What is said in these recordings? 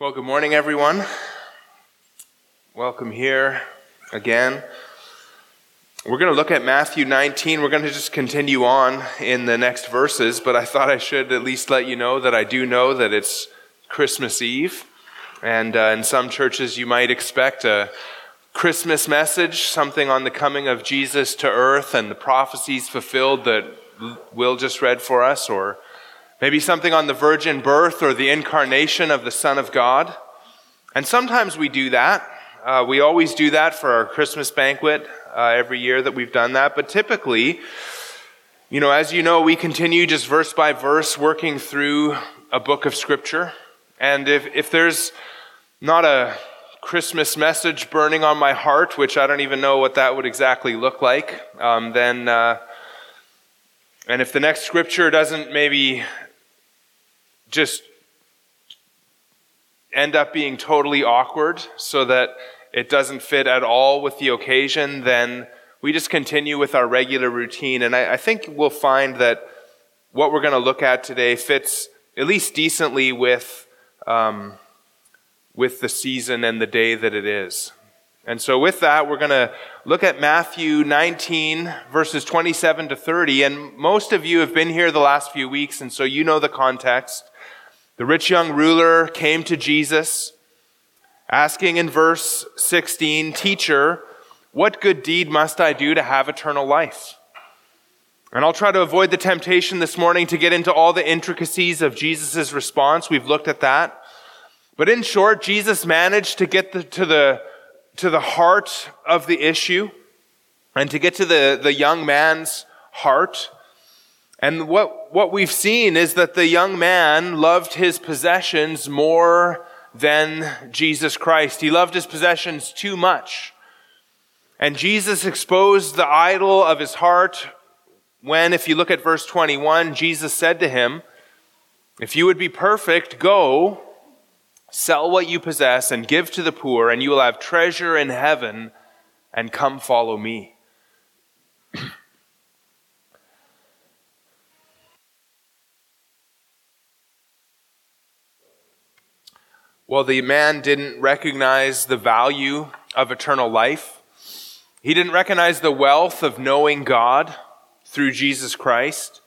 Well, good morning, everyone. Welcome here again. We're going to look at Matthew 19. We're going to just continue on in the next verses, but I thought I should at least let you know that I do know that it's Christmas Eve. And uh, in some churches, you might expect a Christmas message, something on the coming of Jesus to earth and the prophecies fulfilled that Will just read for us, or maybe something on the virgin birth or the incarnation of the Son of God. And sometimes we do that. Uh, we always do that for our Christmas banquet uh, every year that we've done that. But typically, you know, as you know, we continue just verse by verse working through a book of Scripture. And if, if there's not a Christmas message burning on my heart, which I don't even know what that would exactly look like, um, then, uh, and if the next scripture doesn't maybe just end up being totally awkward so that it doesn't fit at all with the occasion, then we just continue with our regular routine. And I, I think we'll find that what we're going to look at today fits at least decently with, um, with the season and the day that it is. And so, with that, we're going to look at Matthew 19, verses 27 to 30. And most of you have been here the last few weeks, and so you know the context. The rich young ruler came to Jesus, asking in verse 16, Teacher, what good deed must I do to have eternal life? And I'll try to avoid the temptation this morning to get into all the intricacies of Jesus' response. We've looked at that. But in short, Jesus managed to get the, to, the, to the heart of the issue and to get to the, the young man's heart. And what, what we've seen is that the young man loved his possessions more than Jesus Christ. He loved his possessions too much. And Jesus exposed the idol of his heart when, if you look at verse 21, Jesus said to him, If you would be perfect, go, sell what you possess and give to the poor, and you will have treasure in heaven, and come follow me. Well, the man didn't recognize the value of eternal life. He didn't recognize the wealth of knowing God through Jesus Christ.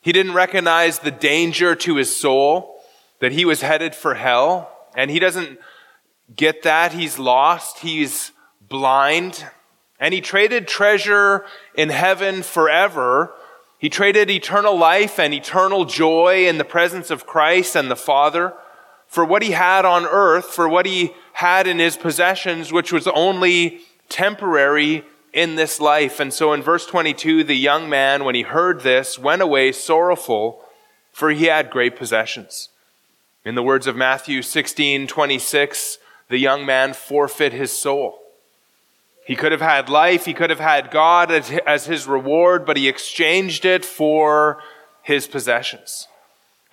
He didn't recognize the danger to his soul that he was headed for hell. And he doesn't get that. He's lost. He's blind. And he traded treasure in heaven forever. He traded eternal life and eternal joy in the presence of Christ and the Father for what he had on earth, for what he had in his possessions, which was only temporary in this life. And so in verse 22, the young man, when he heard this, went away sorrowful, for he had great possessions. In the words of Matthew 16, 26, the young man forfeit his soul. He could have had life, he could have had God as his reward, but he exchanged it for his possessions.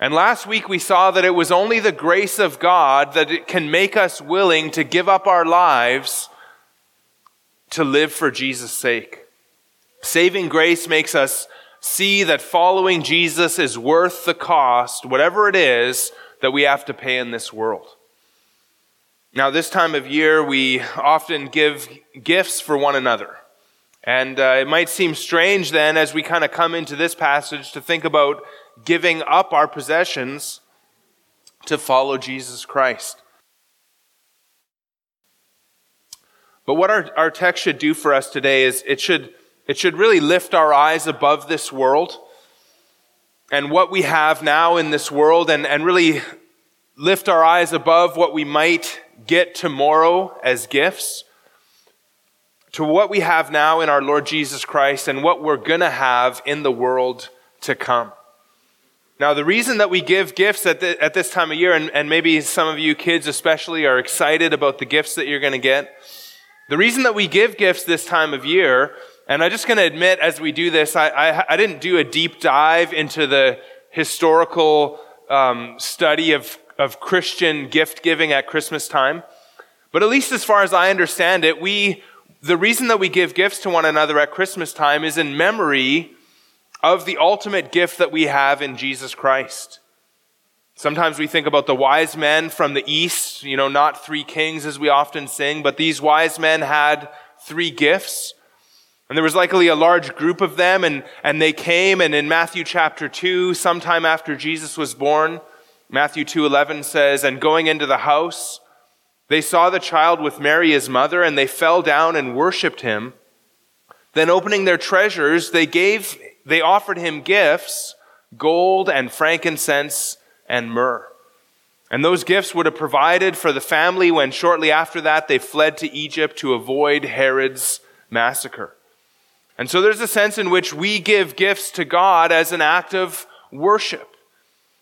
And last week we saw that it was only the grace of God that it can make us willing to give up our lives to live for Jesus' sake. Saving grace makes us see that following Jesus is worth the cost, whatever it is that we have to pay in this world. Now, this time of year, we often give gifts for one another. And uh, it might seem strange then, as we kind of come into this passage, to think about giving up our possessions to follow Jesus Christ. But what our, our text should do for us today is it should, it should really lift our eyes above this world and what we have now in this world and, and really lift our eyes above what we might get tomorrow as gifts to what we have now in our Lord Jesus Christ and what we're going to have in the world to come. Now, the reason that we give gifts at, the, at this time of year, and, and maybe some of you kids especially are excited about the gifts that you're going to get, the reason that we give gifts this time of year, and I'm just going to admit as we do this, I, I, I, didn't do a deep dive into the historical um, study of, of Christian gift giving at Christmas time. But at least as far as I understand it, we, the reason that we give gifts to one another at Christmas time is in memory of the ultimate gift that we have in Jesus Christ. Sometimes we think about the wise men from the east, you know, not three kings as we often sing, but these wise men had three gifts. And there was likely a large group of them, and, and they came, and in Matthew chapter 2, sometime after Jesus was born, Matthew 2.11 says, And going into the house, they saw the child with Mary his mother, and they fell down and worshipped him. Then opening their treasures, they gave, they offered him gifts, gold and frankincense and myrrh. And those gifts would have provided for the family when shortly after that they fled to Egypt to avoid Herod's massacre. And so there's a sense in which we give gifts to God as an act of worship.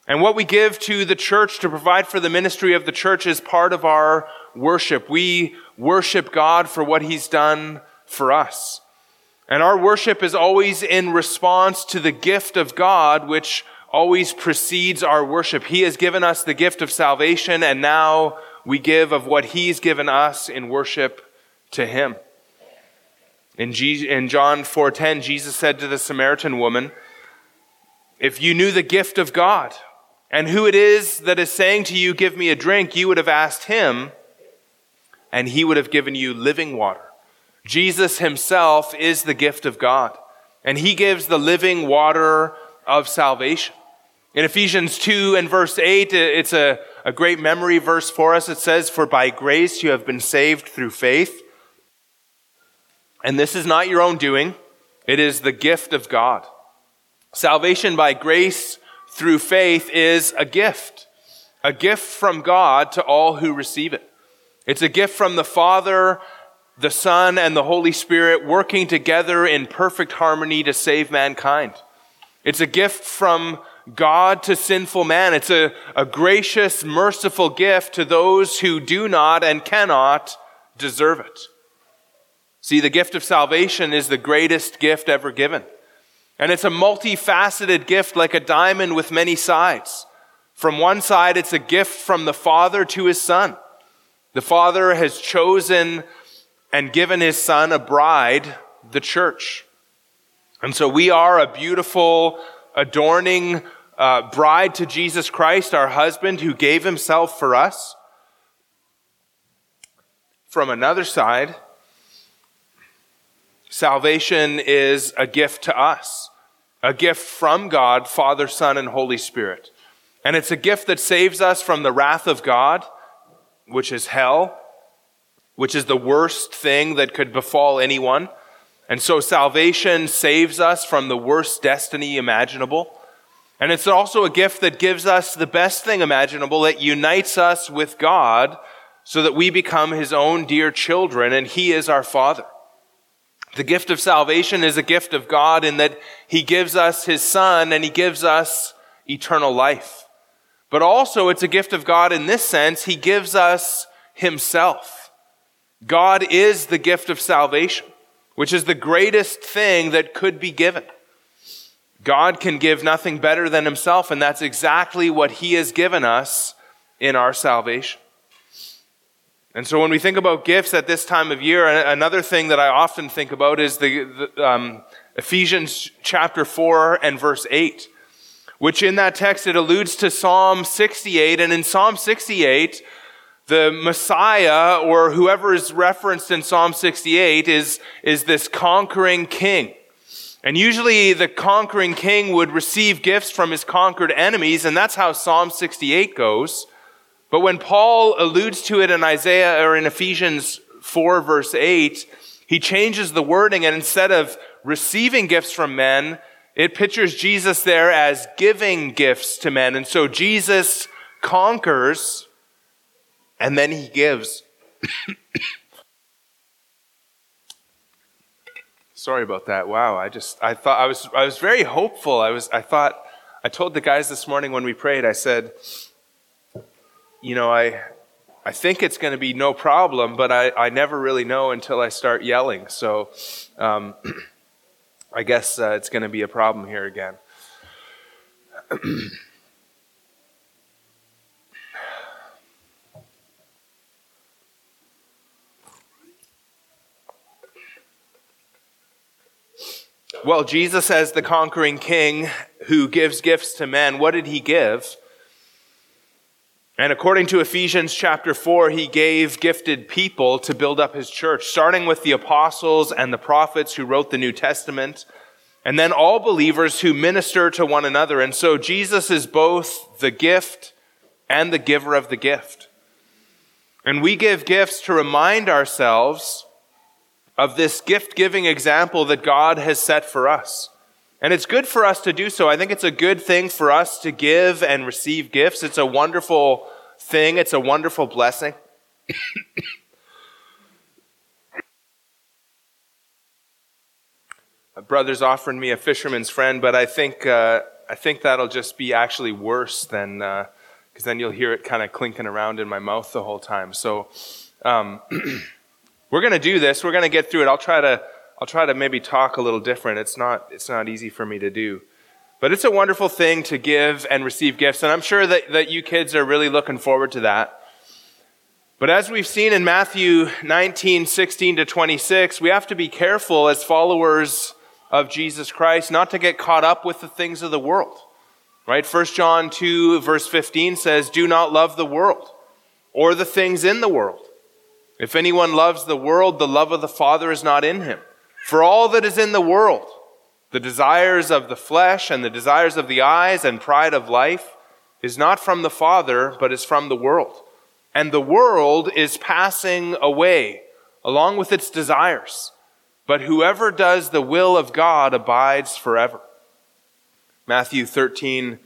And what we give to the church to provide for the ministry of the church is part of our worship. We worship God for what He's done for us. And our worship is always in response to the gift of God, which always precedes our worship. He has given us the gift of salvation, and now we give of what He's given us in worship to Him. In, in John 4:10, Jesus said to the Samaritan woman, "If you knew the gift of God and who it is that is saying to you, give me a drink, you would have asked him, and he would have given you living water." Jesus himself is the gift of God, and he gives the living water of salvation. In Ephesians 2 and verse 8, it's a, a great memory verse for us. It says, For by grace you have been saved through faith and this is not your own doing, it is the gift of God. Salvation by grace through faith is a gift, a gift from God to all who receive it. It's a gift from the Father, the Son, and the Holy Spirit working together in perfect harmony to save mankind. It's a gift from God to sinful man. It's a, a gracious, merciful gift to those who do not and cannot deserve it. See, the gift of salvation is the greatest gift ever given. And it's a multifaceted gift like a diamond with many sides. From one side, it's a gift from the Father to his Son. The Father has chosen and given his Son a bride, the church. And so we are a beautiful, adorning uh, bride to Jesus Christ, our husband, who gave himself for us. From another side, Salvation is a gift to us, a gift from God, Father, Son, and Holy Spirit. And it's a gift that saves us from the wrath of God, which is hell, which is the worst thing that could befall anyone. And so salvation saves us from the worst destiny imaginable. And it's also a gift that gives us the best thing imaginable. that unites us with God so that we become his own dear children and he is our father. The gift of salvation is a gift of God in that He gives us His Son and He gives us eternal life. But also it's a gift of God in this sense, He gives us Himself. God is the gift of salvation, which is the greatest thing that could be given. God can give nothing better than Himself, and that's exactly what He has given us in our salvation. And so when we think about gifts at this time of year, another thing that I often think about is the, the um, Ephesians chapter 4 and verse 8, which in that text it alludes to Psalm 68. And in Psalm 68, the Messiah or whoever is referenced in Psalm 68 is, is this conquering king. And usually the conquering king would receive gifts from his conquered enemies, and that's how Psalm 68 goes. But when Paul alludes to it in Isaiah or in Ephesians 4 verse 8, he changes the wording and instead of receiving gifts from men, it pictures Jesus there as giving gifts to men. And so Jesus conquers and then he gives. Sorry about that. Wow, I just I thought I was I was very hopeful. I was I thought I told the guys this morning when we prayed, I said, you know, I, I think it's going to be no problem, but I, I never really know until I start yelling. So um, I guess uh, it's going to be a problem here again. well, Jesus, as the conquering king who gives gifts to men, what did he give? And according to Ephesians chapter 4, he gave gifted people to build up his church, starting with the apostles and the prophets who wrote the New Testament, and then all believers who minister to one another. And so Jesus is both the gift and the giver of the gift. And we give gifts to remind ourselves of this gift giving example that God has set for us. And it's good for us to do so. I think it's a good thing for us to give and receive gifts. It's a wonderful thing, it's a wonderful blessing. a brother's offering me a fisherman's friend, but I think, uh, I think that'll just be actually worse than, because uh, then you'll hear it kind of clinking around in my mouth the whole time. So um, we're going to do this. We're going to get through it. I'll try to I'll try to maybe talk a little different. It's not, it's not easy for me to do. But it's a wonderful thing to give and receive gifts, and I'm sure that, that you kids are really looking forward to that. But as we've seen in Matthew 19, 16 to 26, we have to be careful as followers of Jesus Christ not to get caught up with the things of the world. Right? 1 John 2, verse 15 says, Do not love the world or the things in the world. If anyone loves the world, the love of the Father is not in him. For all that is in the world, the desires of the flesh and the desires of the eyes and pride of life, is not from the Father, but is from the world. And the world is passing away along with its desires. But whoever does the will of God abides forever. Matthew 13,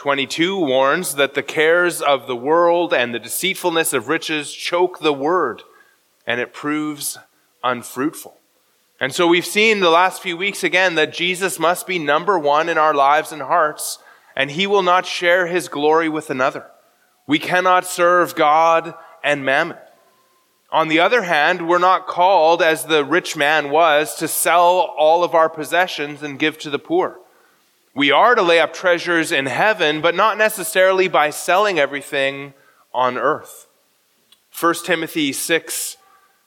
22 warns that the cares of the world and the deceitfulness of riches choke the word, and it proves unfruitful. And so we've seen the last few weeks again that Jesus must be number one in our lives and hearts, and he will not share his glory with another. We cannot serve God and mammon. On the other hand, we're not called, as the rich man was, to sell all of our possessions and give to the poor. We are to lay up treasures in heaven, but not necessarily by selling everything on earth. 1 Timothy 6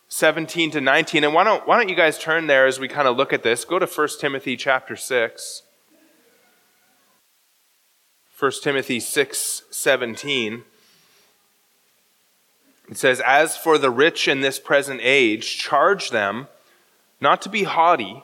17 to 19. And why don't, why don't you guys turn there as we kind of look at this? Go to 1 Timothy chapter 6. 1 Timothy 6 17. It says, As for the rich in this present age, charge them not to be haughty,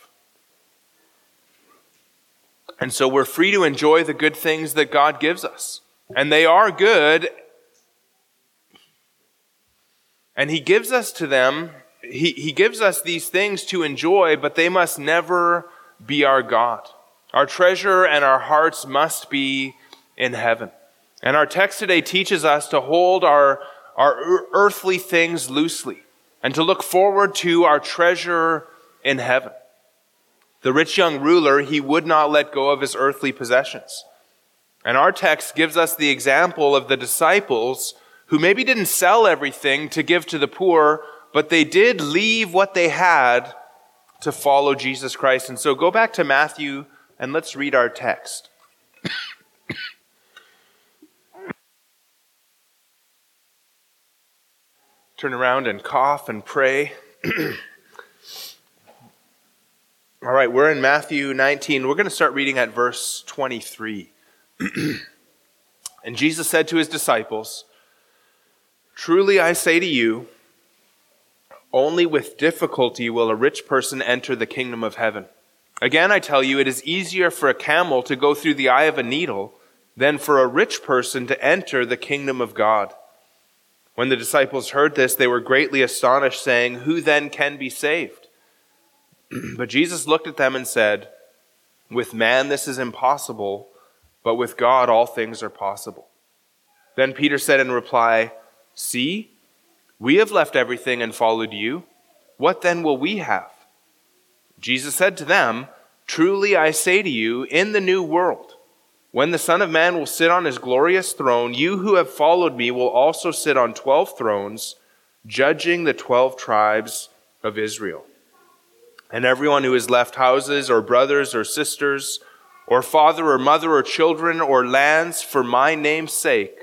And so we're free to enjoy the good things that God gives us. And they are good. And He gives us to them he, he gives us these things to enjoy, but they must never be our God. Our treasure and our hearts must be in heaven. And our text today teaches us to hold our, our earthly things loosely and to look forward to our treasure in heaven. The rich young ruler, he would not let go of his earthly possessions. And our text gives us the example of the disciples who maybe didn't sell everything to give to the poor, but they did leave what they had to follow Jesus Christ. And so go back to Matthew and let's read our text. Turn around and cough and pray. All right, we're in Matthew 19. We're going to start reading at verse 23. and Jesus said to his disciples, Truly I say to you, only with difficulty will a rich person enter the kingdom of heaven. Again, I tell you, it is easier for a camel to go through the eye of a needle than for a rich person to enter the kingdom of God. When the disciples heard this, they were greatly astonished, saying, Who then can be saved? but Jesus looked at them and said, With man this is impossible, but with God all things are possible. Then Peter said in reply, See, we have left everything and followed you. What then will we have? Jesus said to them, Truly I say to you, in the new world, when the Son of Man will sit on his glorious throne, you who have followed me will also sit on twelve thrones, judging the twelve tribes of Israel. And everyone who has left houses or brothers or sisters or father or mother or children or lands for my name's sake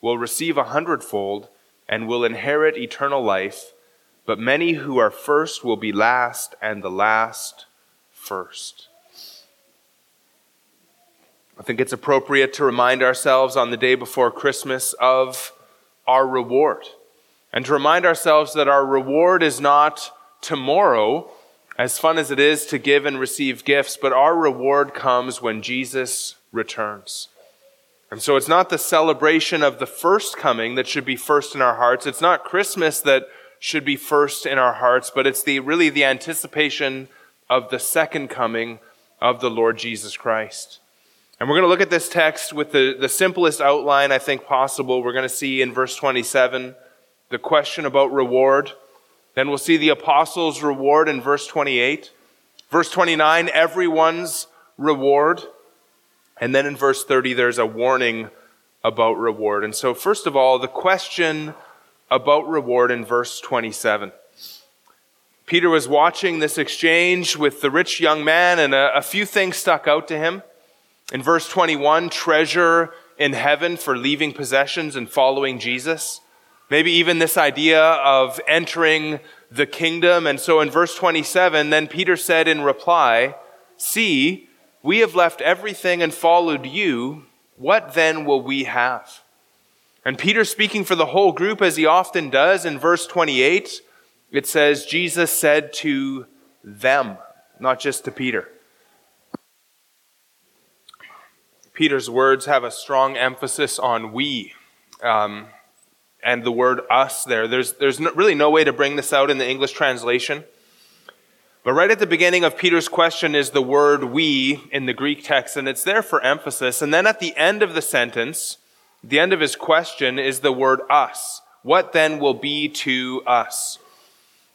will receive a hundredfold and will inherit eternal life. But many who are first will be last, and the last first. I think it's appropriate to remind ourselves on the day before Christmas of our reward. And to remind ourselves that our reward is not tomorrow, as fun as it is to give and receive gifts, but our reward comes when Jesus returns. And so it's not the celebration of the first coming that should be first in our hearts. It's not Christmas that should be first in our hearts, but it's the, really the anticipation of the second coming of the Lord Jesus Christ. And we're going to look at this text with the, the simplest outline I think possible. We're going to see in verse 27 the question about reward. Then we'll see the apostles' reward in verse 28. Verse 29, everyone's reward. And then in verse 30, there's a warning about reward. And so, first of all, the question about reward in verse 27. Peter was watching this exchange with the rich young man, and a, a few things stuck out to him. In verse 21, treasure in heaven for leaving possessions and following Jesus. Maybe even this idea of entering the kingdom. And so in verse 27, then Peter said in reply, See, we have left everything and followed you. What then will we have? And Peter, speaking for the whole group as he often does, in verse 28, it says, Jesus said to them, not just to Peter. Peter's words have a strong emphasis on we. Um, and the word us there. There's, there's no, really no way to bring this out in the English translation. But right at the beginning of Peter's question is the word we in the Greek text, and it's there for emphasis. And then at the end of the sentence, the end of his question is the word us. What then will be to us?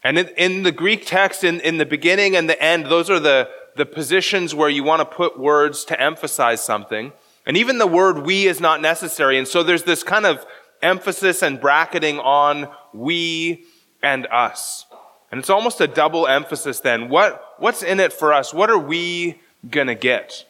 And in, in the Greek text, in, in the beginning and the end, those are the, the positions where you want to put words to emphasize something. And even the word we is not necessary. And so there's this kind of emphasis and bracketing on we and us. And it's almost a double emphasis then. What, what's in it for us? What are we going to get?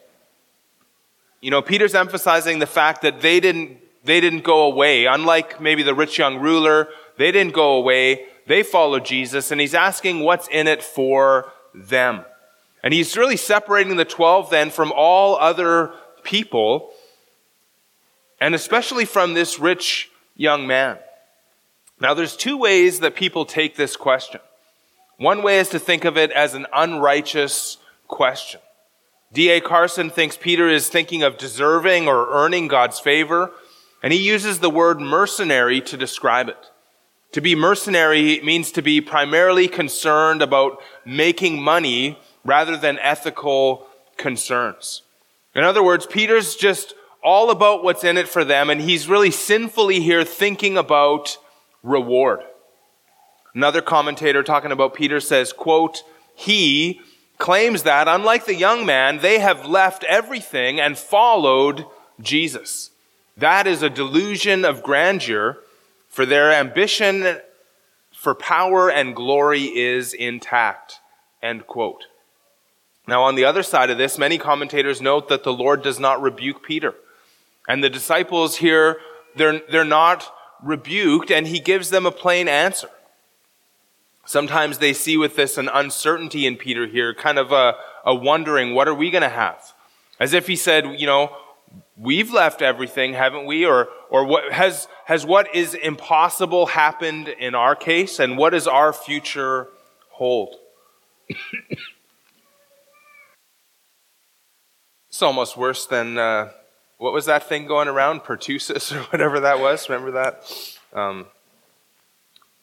You know, Peter's emphasizing the fact that they didn't, they didn't go away. Unlike maybe the rich young ruler, they didn't go away. They followed Jesus, and he's asking what's in it for them. And he's really separating the 12 then from all other people, and especially from this rich young man. Now, there's two ways that people take this question. One way is to think of it as an unrighteous question. D.A. Carson thinks Peter is thinking of deserving or earning God's favor, and he uses the word mercenary to describe it. To be mercenary means to be primarily concerned about making money rather than ethical concerns. In other words, Peter's just all about what's in it for them, and he's really sinfully here thinking about reward. Another commentator talking about Peter says, quote, he claims that, unlike the young man, they have left everything and followed Jesus. That is a delusion of grandeur, for their ambition for power and glory is intact. End quote. Now, on the other side of this, many commentators note that the Lord does not rebuke Peter. And the disciples here, they're, they're not rebuked, and he gives them a plain answer. Sometimes they see with this an uncertainty in Peter here, kind of a, a wondering, what are we going to have? As if he said, you know, we've left everything, haven't we? Or, or what has, has what is impossible happened in our case? And what does our future hold? it's almost worse than, uh, what was that thing going around? Pertussis or whatever that was. Remember that? Um,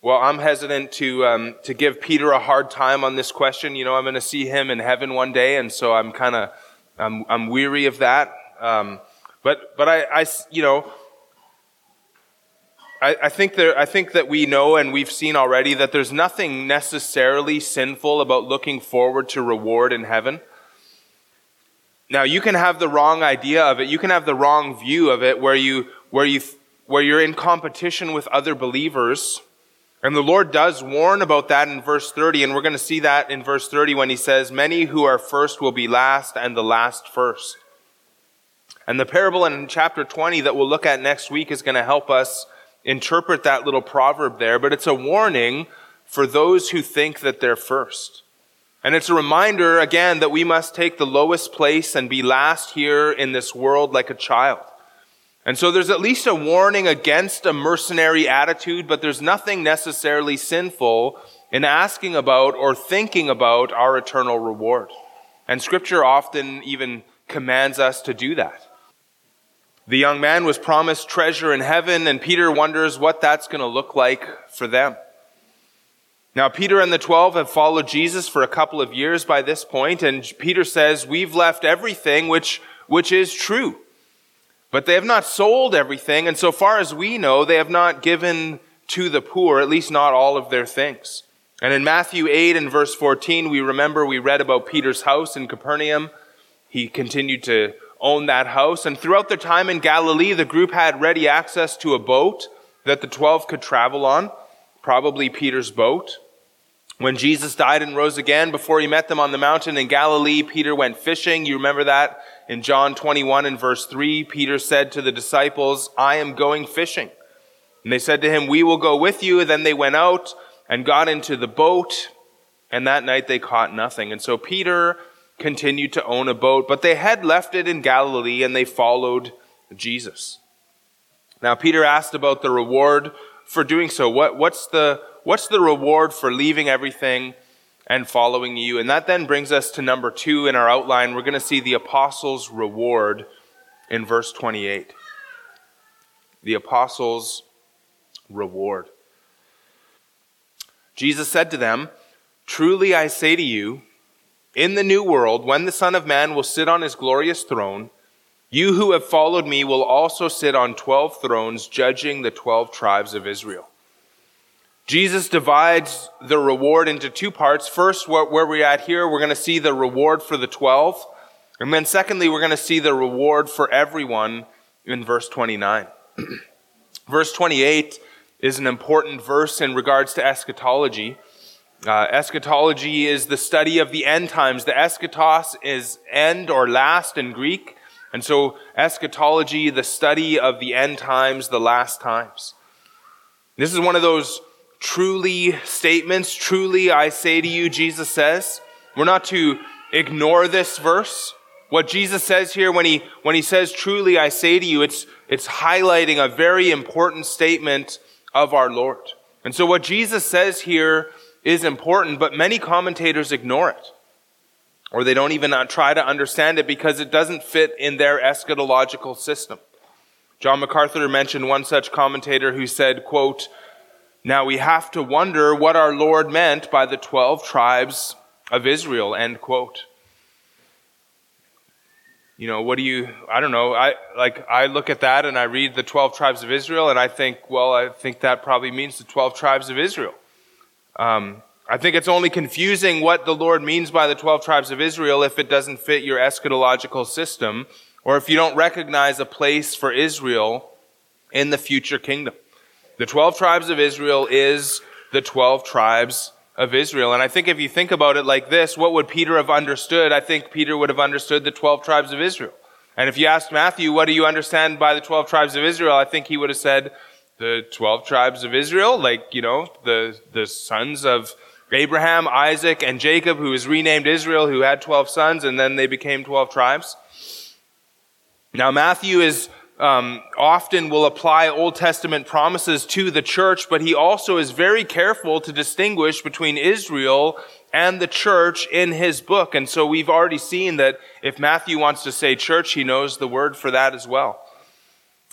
well, I'm hesitant to um, to give Peter a hard time on this question. You know, I'm going to see him in heaven one day, and so I'm kind of I'm, I'm weary of that. Um, but but I, I you know I, I think there I think that we know and we've seen already that there's nothing necessarily sinful about looking forward to reward in heaven. Now, you can have the wrong idea of it. You can have the wrong view of it where you, where you, where you're in competition with other believers And the Lord does warn about that in verse 30, and we're going to see that in verse 30 when he says, Many who are first will be last, and the last first. And the parable in chapter 20 that we'll look at next week is going to help us interpret that little proverb there, but it's a warning for those who think that they're first. And it's a reminder, again, that we must take the lowest place and be last here in this world like a child. And so there's at least a warning against a mercenary attitude, but there's nothing necessarily sinful in asking about or thinking about our eternal reward. And scripture often even commands us to do that. The young man was promised treasure in heaven, and Peter wonders what that's going to look like for them. Now, Peter and the 12 have followed Jesus for a couple of years by this point, and Peter says, We've left everything, which, which is true. But they have not sold everything, and so far as we know, they have not given to the poor, at least not all of their things. And in Matthew 8 and verse 14, we remember we read about Peter's house in Capernaum. He continued to own that house, and throughout their time in Galilee, the group had ready access to a boat that the 12 could travel on, probably Peter's boat. When Jesus died and rose again, before he met them on the mountain in Galilee, Peter went fishing. You remember that in John 21 and verse 3. Peter said to the disciples, I am going fishing. And they said to him, We will go with you. then they went out and got into the boat. And that night they caught nothing. And so Peter continued to own a boat, but they had left it in Galilee and they followed Jesus. Now, Peter asked about the reward for doing so. What, what's the what's the reward for leaving everything and following you? And that then brings us to number two in our outline. We're going to see the apostles' reward in verse 28. The apostles' reward. Jesus said to them, Truly I say to you, in the new world, when the Son of Man will sit on his glorious throne, you who have followed me will also sit on twelve thrones, judging the twelve tribes of Israel. Jesus divides the reward into two parts. First, where we're at here, we're going to see the reward for the 12. And then secondly, we're going to see the reward for everyone in verse 29. verse 28 is an important verse in regards to eschatology. Uh, eschatology is the study of the end times. The eschatos is end or last in Greek. And so eschatology, the study of the end times, the last times. This is one of those truly statements. Truly, I say to you, Jesus says. We're not to ignore this verse. What Jesus says here when he, when he says, truly, I say to you, it's, it's highlighting a very important statement of our Lord. And so what Jesus says here is important, but many commentators ignore it. Or they don't even uh, try to understand it because it doesn't fit in their eschatological system. John MacArthur mentioned one such commentator who said, quote, now we have to wonder what our Lord meant by the 12 tribes of Israel, end quote. You know, what do you, I don't know, I, like, I look at that and I read the 12 tribes of Israel and I think, well, I think that probably means the 12 tribes of Israel. Um, I think it's only confusing what the Lord means by the 12 tribes of Israel if it doesn't fit your eschatological system or if you don't recognize a place for Israel in the future kingdom. The 12 tribes of Israel is the 12 tribes of Israel. And I think if you think about it like this, what would Peter have understood? I think Peter would have understood the 12 tribes of Israel. And if you asked Matthew, what do you understand by the 12 tribes of Israel? I think he would have said the 12 tribes of Israel, like, you know, the, the sons of Abraham, Isaac, and Jacob, who was renamed Israel, who had 12 sons, and then they became 12 tribes. Now, Matthew is um, often will apply Old Testament promises to the church, but he also is very careful to distinguish between Israel and the church in his book. And so we've already seen that if Matthew wants to say church, he knows the word for that as well.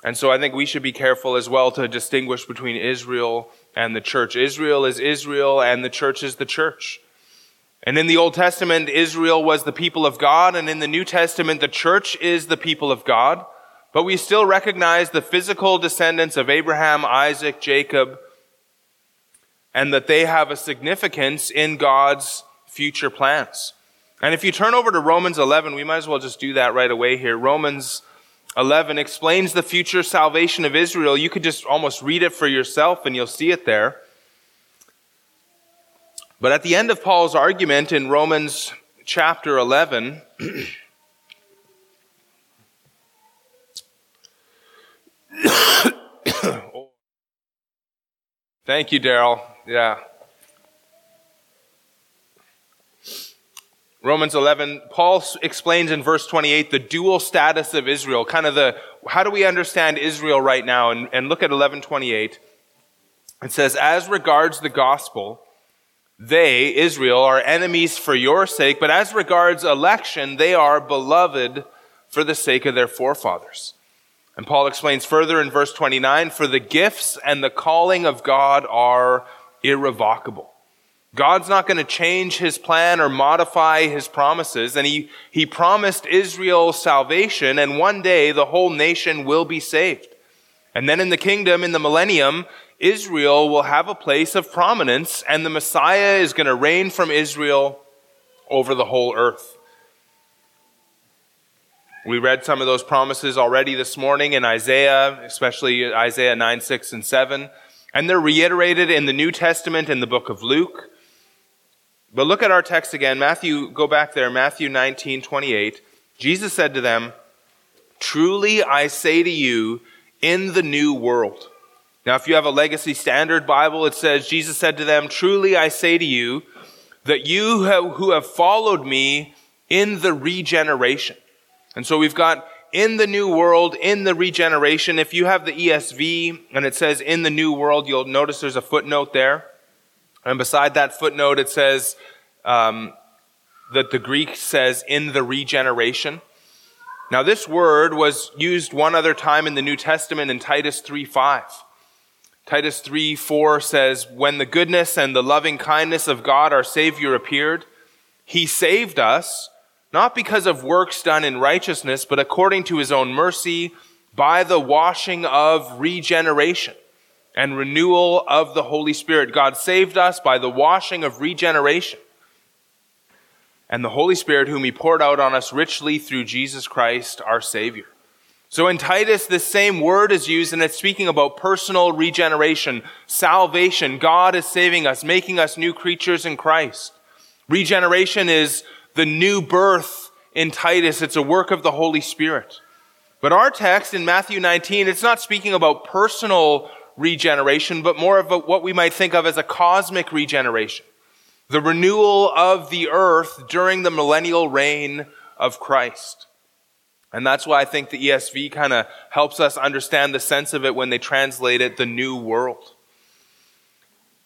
And so I think we should be careful as well to distinguish between Israel and the church. Israel is Israel and the church is the church. And in the Old Testament, Israel was the people of God, and in the New Testament, the church is the people of God. But we still recognize the physical descendants of Abraham, Isaac, Jacob, and that they have a significance in God's future plans. And if you turn over to Romans 11, we might as well just do that right away here. Romans 11 explains the future salvation of Israel. You could just almost read it for yourself and you'll see it there. But at the end of Paul's argument in Romans chapter 11, Thank you, Daryl. Yeah. Romans 11, Paul explains in verse 28 the dual status of Israel, kind of the, how do we understand Israel right now? And, and look at 1128. It says, as regards the gospel, they, Israel, are enemies for your sake, but as regards election, they are beloved for the sake of their forefathers. And Paul explains further in verse 29, for the gifts and the calling of God are irrevocable. God's not going to change his plan or modify his promises. And he, he promised Israel salvation, and one day the whole nation will be saved. And then in the kingdom, in the millennium, Israel will have a place of prominence, and the Messiah is going to reign from Israel over the whole earth. We read some of those promises already this morning in Isaiah, especially Isaiah 9, 6, and 7. And they're reiterated in the New Testament in the book of Luke. But look at our text again. Matthew, go back there, Matthew 19, 28. Jesus said to them, Truly I say to you, in the new world. Now, if you have a Legacy Standard Bible, it says, Jesus said to them, Truly I say to you, that you who have followed me in the regeneration. And so we've got in the new world, in the regeneration. If you have the ESV and it says in the new world, you'll notice there's a footnote there. And beside that footnote, it says um, that the Greek says in the regeneration. Now, this word was used one other time in the New Testament in Titus 3 5. Titus 3 4 says, When the goodness and the loving kindness of God our Savior appeared, he saved us, not because of works done in righteousness, but according to his own mercy, by the washing of regeneration and renewal of the Holy Spirit. God saved us by the washing of regeneration and the Holy Spirit, whom He poured out on us richly through Jesus Christ, our Savior. So in Titus, this same word is used and it's speaking about personal regeneration, salvation. God is saving us, making us new creatures in Christ. Regeneration is the new birth in Titus. It's a work of the Holy Spirit. But our text in Matthew 19, it's not speaking about personal regeneration, but more of a, what we might think of as a cosmic regeneration. The renewal of the earth during the millennial reign of Christ. And that's why I think the ESV kind of helps us understand the sense of it when they translate it the new world.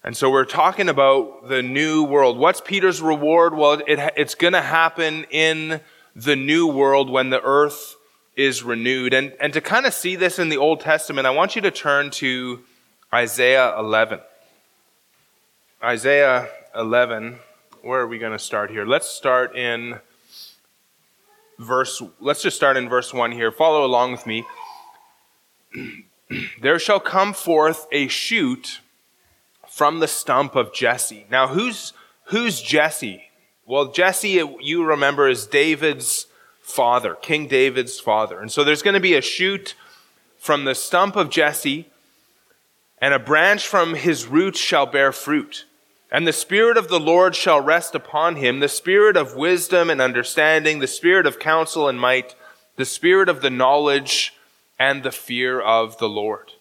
And so we're talking about the new world. What's Peter's reward? Well, it, it's going to happen in the new world when the earth is renewed. And, and to kind of see this in the Old Testament, I want you to turn to Isaiah 11. Isaiah 11, where are we going to start here? Let's start in verse, let's just start in verse 1 here. Follow along with me. there shall come forth a shoot from the stump of Jesse. Now, who's, who's Jesse? Well, Jesse, you remember, is David's father, King David's father. And so there's going to be a shoot from the stump of Jesse, and a branch from his roots shall bear fruit. And the Spirit of the Lord shall rest upon him, the Spirit of wisdom and understanding, the Spirit of counsel and might, the Spirit of the knowledge and the fear of the Lord.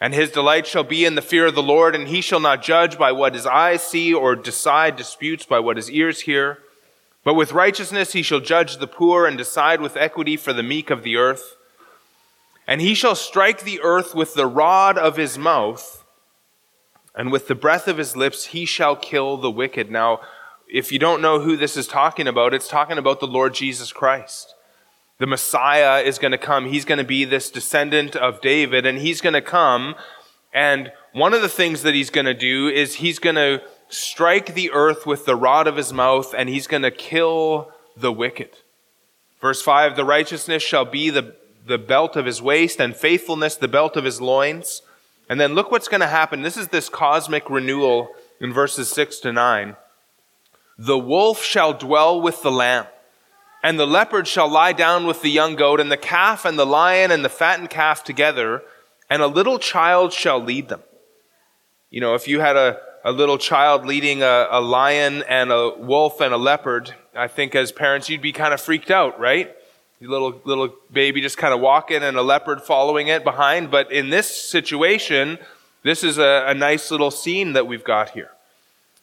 And his delight shall be in the fear of the Lord, and he shall not judge by what his eyes see or decide disputes by what his ears hear. But with righteousness he shall judge the poor and decide with equity for the meek of the earth. And he shall strike the earth with the rod of his mouth, and with the breath of his lips he shall kill the wicked. Now, if you don't know who this is talking about, it's talking about the Lord Jesus Christ. The Messiah is going to come. He's going to be this descendant of David, and he's going to come. And one of the things that he's going to do is he's going to strike the earth with the rod of his mouth, and he's going to kill the wicked. Verse 5 The righteousness shall be the, the belt of his waist, and faithfulness the belt of his loins. And then look what's going to happen. This is this cosmic renewal in verses 6 to 9. The wolf shall dwell with the lamb, and the leopard shall lie down with the young goat, and the calf and the lion and the fattened calf together, and a little child shall lead them. You know, if you had a, a little child leading a, a lion and a wolf and a leopard, I think as parents, you'd be kind of freaked out, right? Your little, little baby just kind of walking and a leopard following it behind. But in this situation, this is a, a nice little scene that we've got here.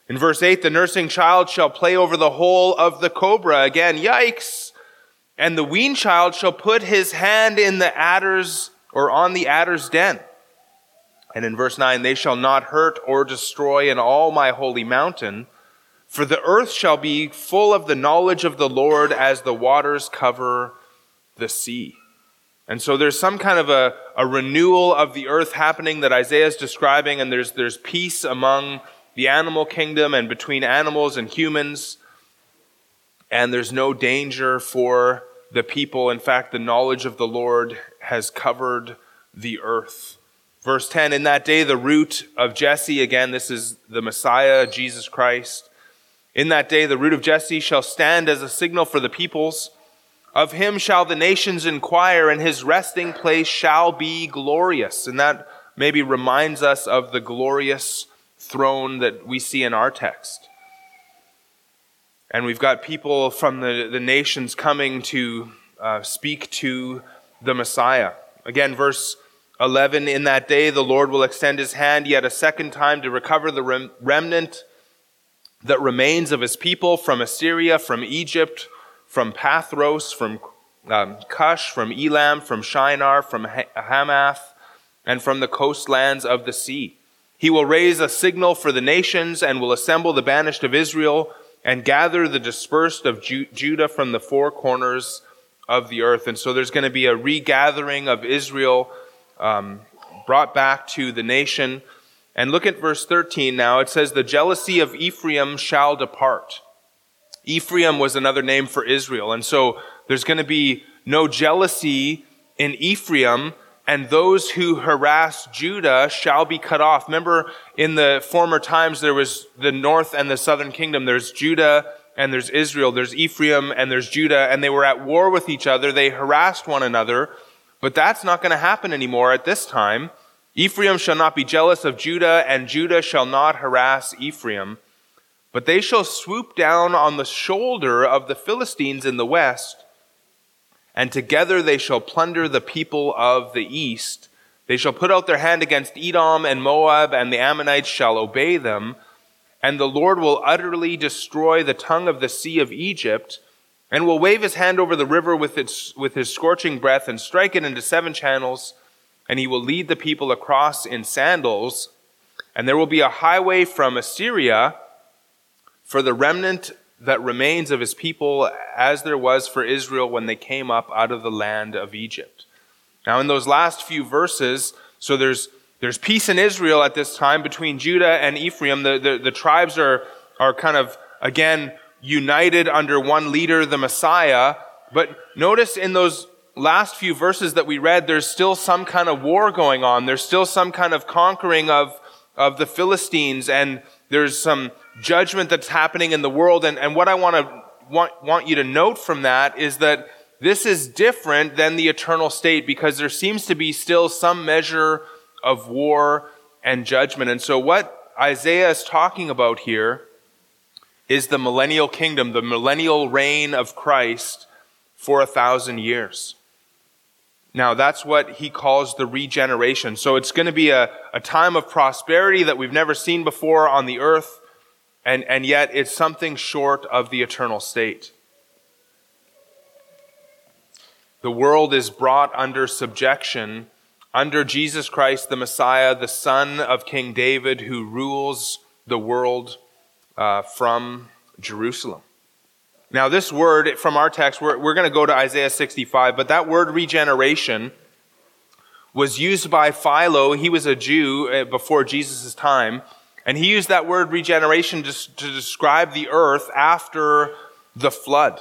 In verse 8, the nursing child shall play over the hole of the cobra. Again, yikes. And the weaned child shall put his hand in the adder's or on the adder's den. And in verse 9, they shall not hurt or destroy in all my holy mountain, for the earth shall be full of the knowledge of the Lord as the waters cover the sea. And so there's some kind of a, a renewal of the earth happening that Isaiah is describing, and there's, there's peace among the animal kingdom and between animals and humans. And there's no danger for the people. In fact, the knowledge of the Lord has covered the earth. Verse 10 In that day, the root of Jesse, again, this is the Messiah, Jesus Christ. In that day, the root of Jesse shall stand as a signal for the peoples. Of him shall the nations inquire, and his resting place shall be glorious. And that maybe reminds us of the glorious throne that we see in our text. And we've got people from the, the nations coming to uh, speak to the Messiah. Again, verse 11 In that day the Lord will extend his hand yet a second time to recover the rem- remnant that remains of his people from Assyria, from Egypt, from Pathros, from um, Cush, from Elam, from Shinar, from Hamath, and from the coastlands of the sea. He will raise a signal for the nations and will assemble the banished of Israel and gather the dispersed of Ju- Judah from the four corners of the earth. And so there's going to be a regathering of Israel um, brought back to the nation. And look at verse 13 now. It says, The jealousy of Ephraim shall depart. Ephraim was another name for Israel. And so there's going to be no jealousy in Ephraim, and those who harass Judah shall be cut off. Remember, in the former times, there was the north and the southern kingdom. There's Judah and there's Israel. There's Ephraim and there's Judah, and they were at war with each other. They harassed one another. But that's not going to happen anymore at this time. Ephraim shall not be jealous of Judah, and Judah shall not harass Ephraim. But they shall swoop down on the shoulder of the Philistines in the west, and together they shall plunder the people of the east. They shall put out their hand against Edom and Moab, and the Ammonites shall obey them. And the Lord will utterly destroy the tongue of the sea of Egypt and will wave his hand over the river with, its, with his scorching breath and strike it into seven channels, and he will lead the people across in sandals. And there will be a highway from Assyria for the remnant that remains of his people, as there was for Israel when they came up out of the land of Egypt. Now, in those last few verses, so there's there's peace in Israel at this time between Judah and Ephraim. The, the, the tribes are, are kind of, again, united under one leader, the Messiah. But notice in those last few verses that we read, there's still some kind of war going on. There's still some kind of conquering of, of the Philistines, and there's some judgment that's happening in the world. And, and what I want to want, want you to note from that is that this is different than the eternal state because there seems to be still some measure of war and judgment. And so what Isaiah is talking about here is the millennial kingdom, the millennial reign of Christ for a thousand years. Now, that's what he calls the regeneration. So it's going to be a, a time of prosperity that we've never seen before on the earth, and, and yet it's something short of the eternal state. The world is brought under subjection under Jesus Christ, the Messiah, the son of King David, who rules the world uh, from Jerusalem. Now, this word from our text, we're, we're going to go to Isaiah 65, but that word regeneration was used by Philo. He was a Jew uh, before Jesus' time, and he used that word regeneration to, to describe the earth after the flood.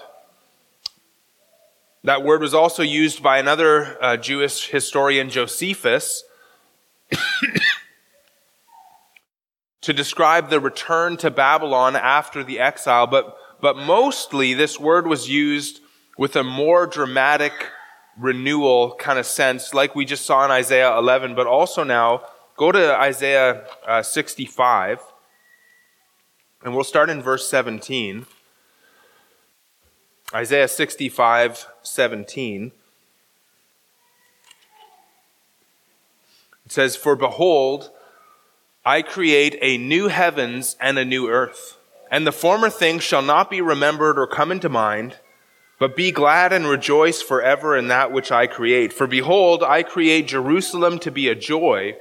That word was also used by another uh, Jewish historian, Josephus, to describe the return to Babylon after the exile, but, but mostly this word was used with a more dramatic renewal kind of sense, like we just saw in Isaiah 11, but also now go to Isaiah uh, 65. And we'll start in verse 17. Isaiah 65, 17. It says, For behold, I create a new heavens and a new earth, and the former things shall not be remembered or come into mind, but be glad and rejoice forever in that which I create. For behold, I create Jerusalem to be a joy,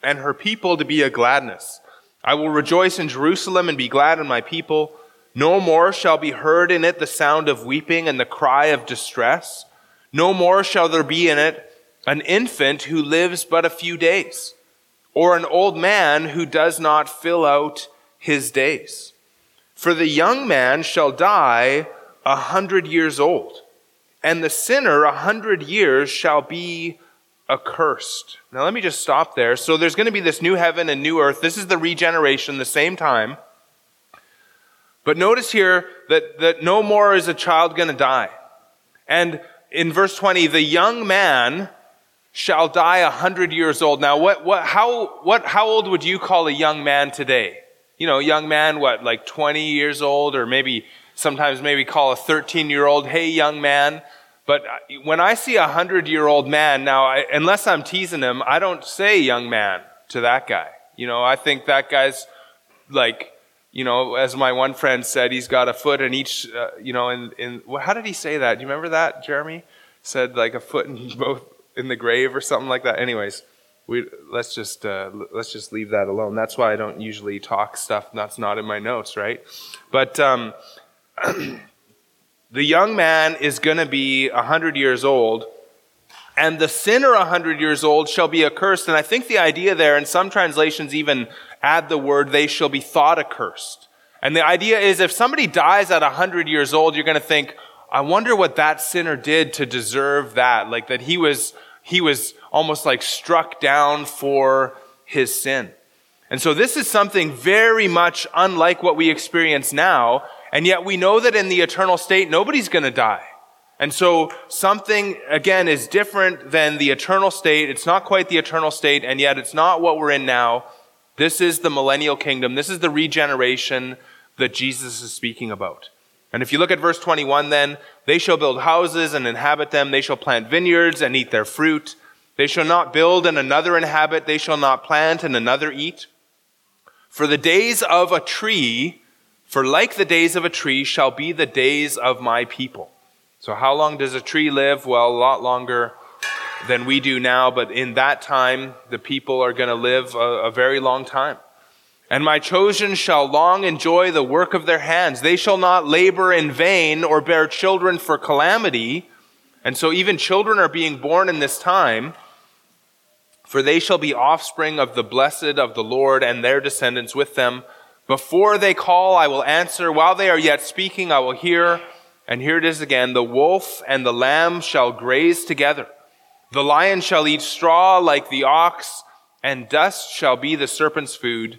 and her people to be a gladness. I will rejoice in Jerusalem and be glad in my people. No more shall be heard in it the sound of weeping and the cry of distress. No more shall there be in it an infant who lives but a few days, or an old man who does not fill out his days. For the young man shall die a hundred years old, and the sinner a hundred years shall be accursed. Now let me just stop there. So there's going to be this new heaven and new earth. This is the regeneration, the same time. But notice here that, that no more is a child going to die. And in verse 20, the young man shall die a hundred years old. Now, what, what, how, what, how old would you call a young man today? You know, young man, what, like 20 years old, or maybe sometimes maybe call a 13 year old, hey, young man. But when I see a hundred year old man, now, I, unless I'm teasing him, I don't say young man to that guy. You know, I think that guy's like, you know, as my one friend said, he's got a foot in each, uh, you know, in, in, how did he say that? Do you remember that, Jeremy? Said like a foot in both in the grave or something like that. Anyways, we let's just uh, let's just leave that alone. That's why I don't usually talk stuff that's not in my notes, right? But um, the young man is going to be hundred years old, and the sinner hundred years old shall be accursed. And I think the idea there, and some translations even add the word "they shall be thought accursed." And the idea is, if somebody dies at hundred years old, you're going to think, I wonder what that sinner did to deserve that. Like that he was, he was almost like struck down for his sin. And so this is something very much unlike what we experience now. And yet we know that in the eternal state, nobody's going to die. And so something, again, is different than the eternal state. It's not quite the eternal state, and yet it's not what we're in now. This is the millennial kingdom. This is the regeneration that Jesus is speaking about. And if you look at verse 21, then, they shall build houses and inhabit them. They shall plant vineyards and eat their fruit. They shall not build and another inhabit. They shall not plant and another eat. For the days of a tree, for like the days of a tree shall be the days of my people. So how long does a tree live? Well, a lot longer than we do now, but in that time, the people are going to live a, a very long time. And my chosen shall long enjoy the work of their hands. They shall not labor in vain or bear children for calamity. And so even children are being born in this time. For they shall be offspring of the blessed of the Lord and their descendants with them. Before they call, I will answer. While they are yet speaking, I will hear. And here it is again. The wolf and the lamb shall graze together. The lion shall eat straw like the ox, and dust shall be the serpent's food.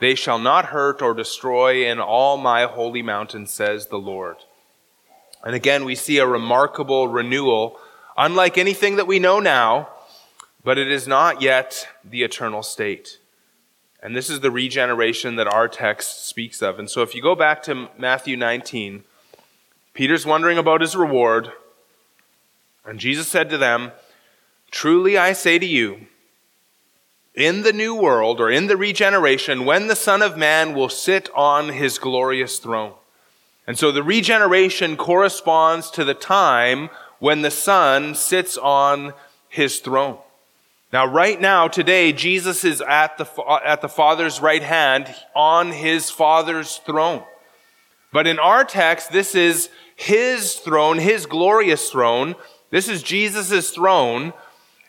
They shall not hurt or destroy in all my holy mountain, says the Lord. And again, we see a remarkable renewal, unlike anything that we know now, but it is not yet the eternal state. And this is the regeneration that our text speaks of. And so if you go back to Matthew 19, Peter's wondering about his reward. And Jesus said to them, Truly I say to you, in the new world or in the regeneration when the Son of Man will sit on his glorious throne. And so the regeneration corresponds to the time when the Son sits on his throne. Now, right now, today, Jesus is at the, at the Father's right hand on his Father's throne. But in our text, this is his throne, his glorious throne. This is Jesus' throne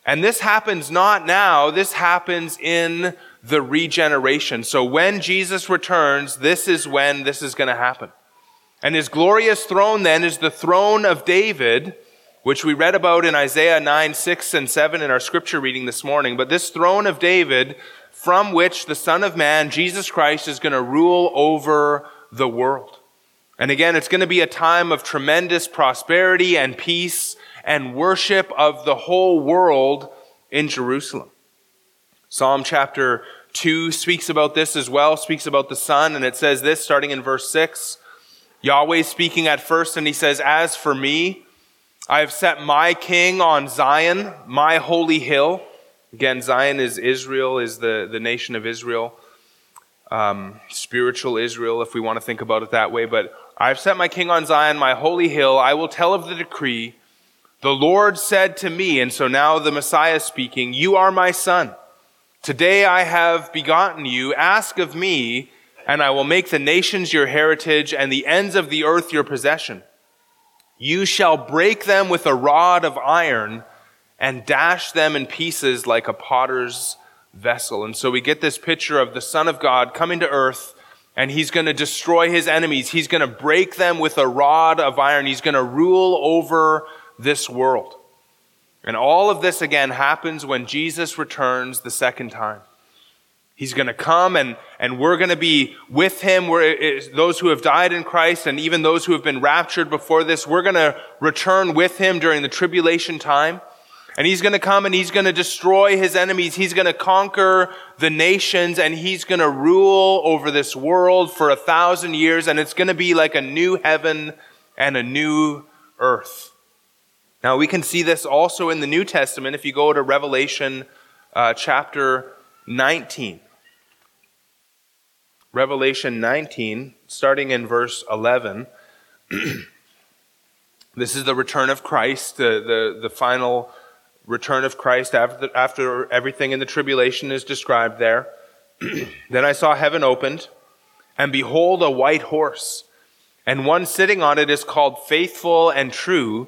and this happens not now, this happens in the regeneration. So when Jesus returns, this is when this is going to happen. And his glorious throne then is the throne of David, which we read about in Isaiah 9, 6, and 7 in our scripture reading this morning. But this throne of David, from which the Son of Man, Jesus Christ, is going to rule over the world. And again, it's going to be a time of tremendous prosperity and peace and worship of the whole world in Jerusalem. Psalm chapter 2 speaks about this as well, speaks about the Son, and it says this starting in verse 6. Yahweh speaking at first, and he says, As for me, I have set my king on Zion, my holy hill. Again, Zion is Israel, is the, the nation of Israel. Um, spiritual Israel, if we want to think about it that way. But I have set my king on Zion, my holy hill. I will tell of the decree. The Lord said to me, and so now the Messiah speaking, You are my son. Today I have begotten you. Ask of me, and I will make the nations your heritage and the ends of the earth your possession. You shall break them with a rod of iron and dash them in pieces like a potter's vessel. And so we get this picture of the Son of God coming to earth and he's going to destroy his enemies. He's going to break them with a rod of iron. He's going to rule over this world. And all of this again happens when Jesus returns the second time. He's going to come and, and we're going to be with him. We're, those who have died in Christ and even those who have been raptured before this, we're going to return with him during the tribulation time. And he's going to come and he's going to destroy his enemies. He's going to conquer the nations and he's going to rule over this world for a thousand years. And it's going to be like a new heaven and a new earth. Now, we can see this also in the New Testament if you go to Revelation uh, chapter 19. Revelation 19, starting in verse 11. this is the return of Christ, the, the, the final return of Christ after, after everything in the tribulation is described there. then I saw heaven opened, and behold, a white horse, and one sitting on it is called Faithful and True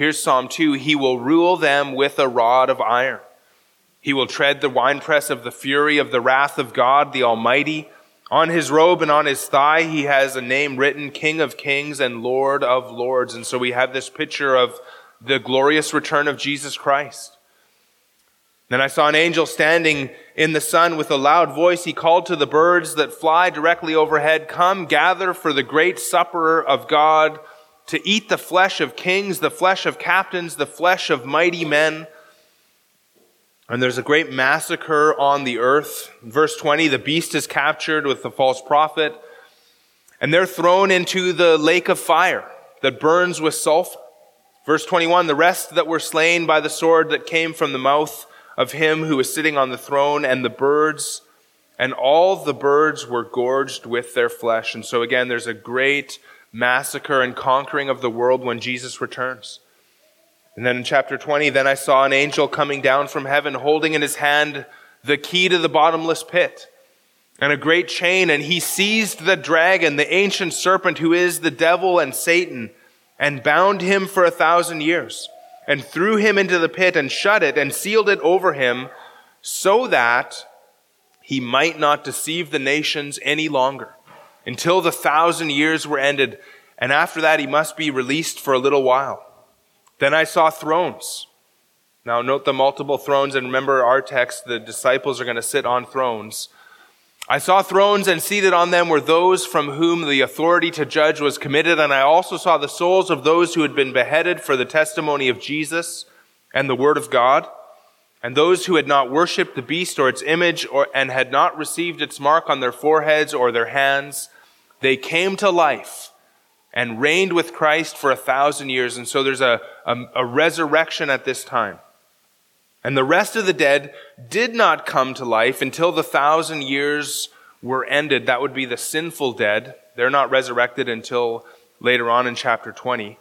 Here's Psalm 2 He will rule them with a rod of iron. He will tread the winepress of the fury of the wrath of God the Almighty. On his robe and on his thigh, he has a name written King of Kings and Lord of Lords. And so we have this picture of the glorious return of Jesus Christ. Then I saw an angel standing in the sun with a loud voice. He called to the birds that fly directly overhead, Come gather for the great supper of God to eat the flesh of kings, the flesh of captains, the flesh of mighty men. And there's a great massacre on the earth. verse 20, the beast is captured with the false prophet, and they're thrown into the lake of fire that burns with sulfur. Verse 21, the rest that were slain by the sword that came from the mouth of him who was sitting on the throne, and the birds, and all the birds were gorged with their flesh. And so again, there's a great massacre and conquering of the world when Jesus returns. And then in chapter 20, then I saw an angel coming down from heaven holding in his hand the key to the bottomless pit and a great chain. And he seized the dragon, the ancient serpent who is the devil and Satan, and bound him for a thousand years and threw him into the pit and shut it and sealed it over him so that he might not deceive the nations any longer until the thousand years were ended, and after that he must be released for a little while. Then I saw thrones. Now note the multiple thrones, and remember our text, the disciples are going to sit on thrones. I saw thrones, and seated on them were those from whom the authority to judge was committed, and I also saw the souls of those who had been beheaded for the testimony of Jesus and the word of God. And those who had not worshipped the beast or its image or, and had not received its mark on their foreheads or their hands, they came to life and reigned with Christ for a thousand years. And so there's a, a, a resurrection at this time. And the rest of the dead did not come to life until the thousand years were ended. That would be the sinful dead. They're not resurrected until later on in chapter 20.